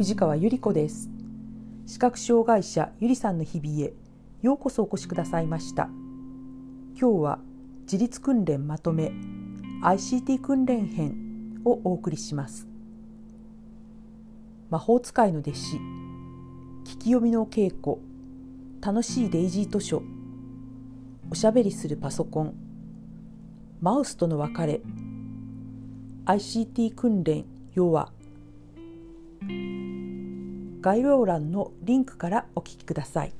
藤川ゆり子です。視覚障害者ゆりさんの日々へようこそお越しくださいました。今日は自立訓練まとめ ICT 訓練編をお送りします。魔法使いの弟子聞き読みの稽古楽しいデイジー図書おしゃべりするパソコンマウスとの別れ ICT 訓練要は概要欄のリンクからお聞きください。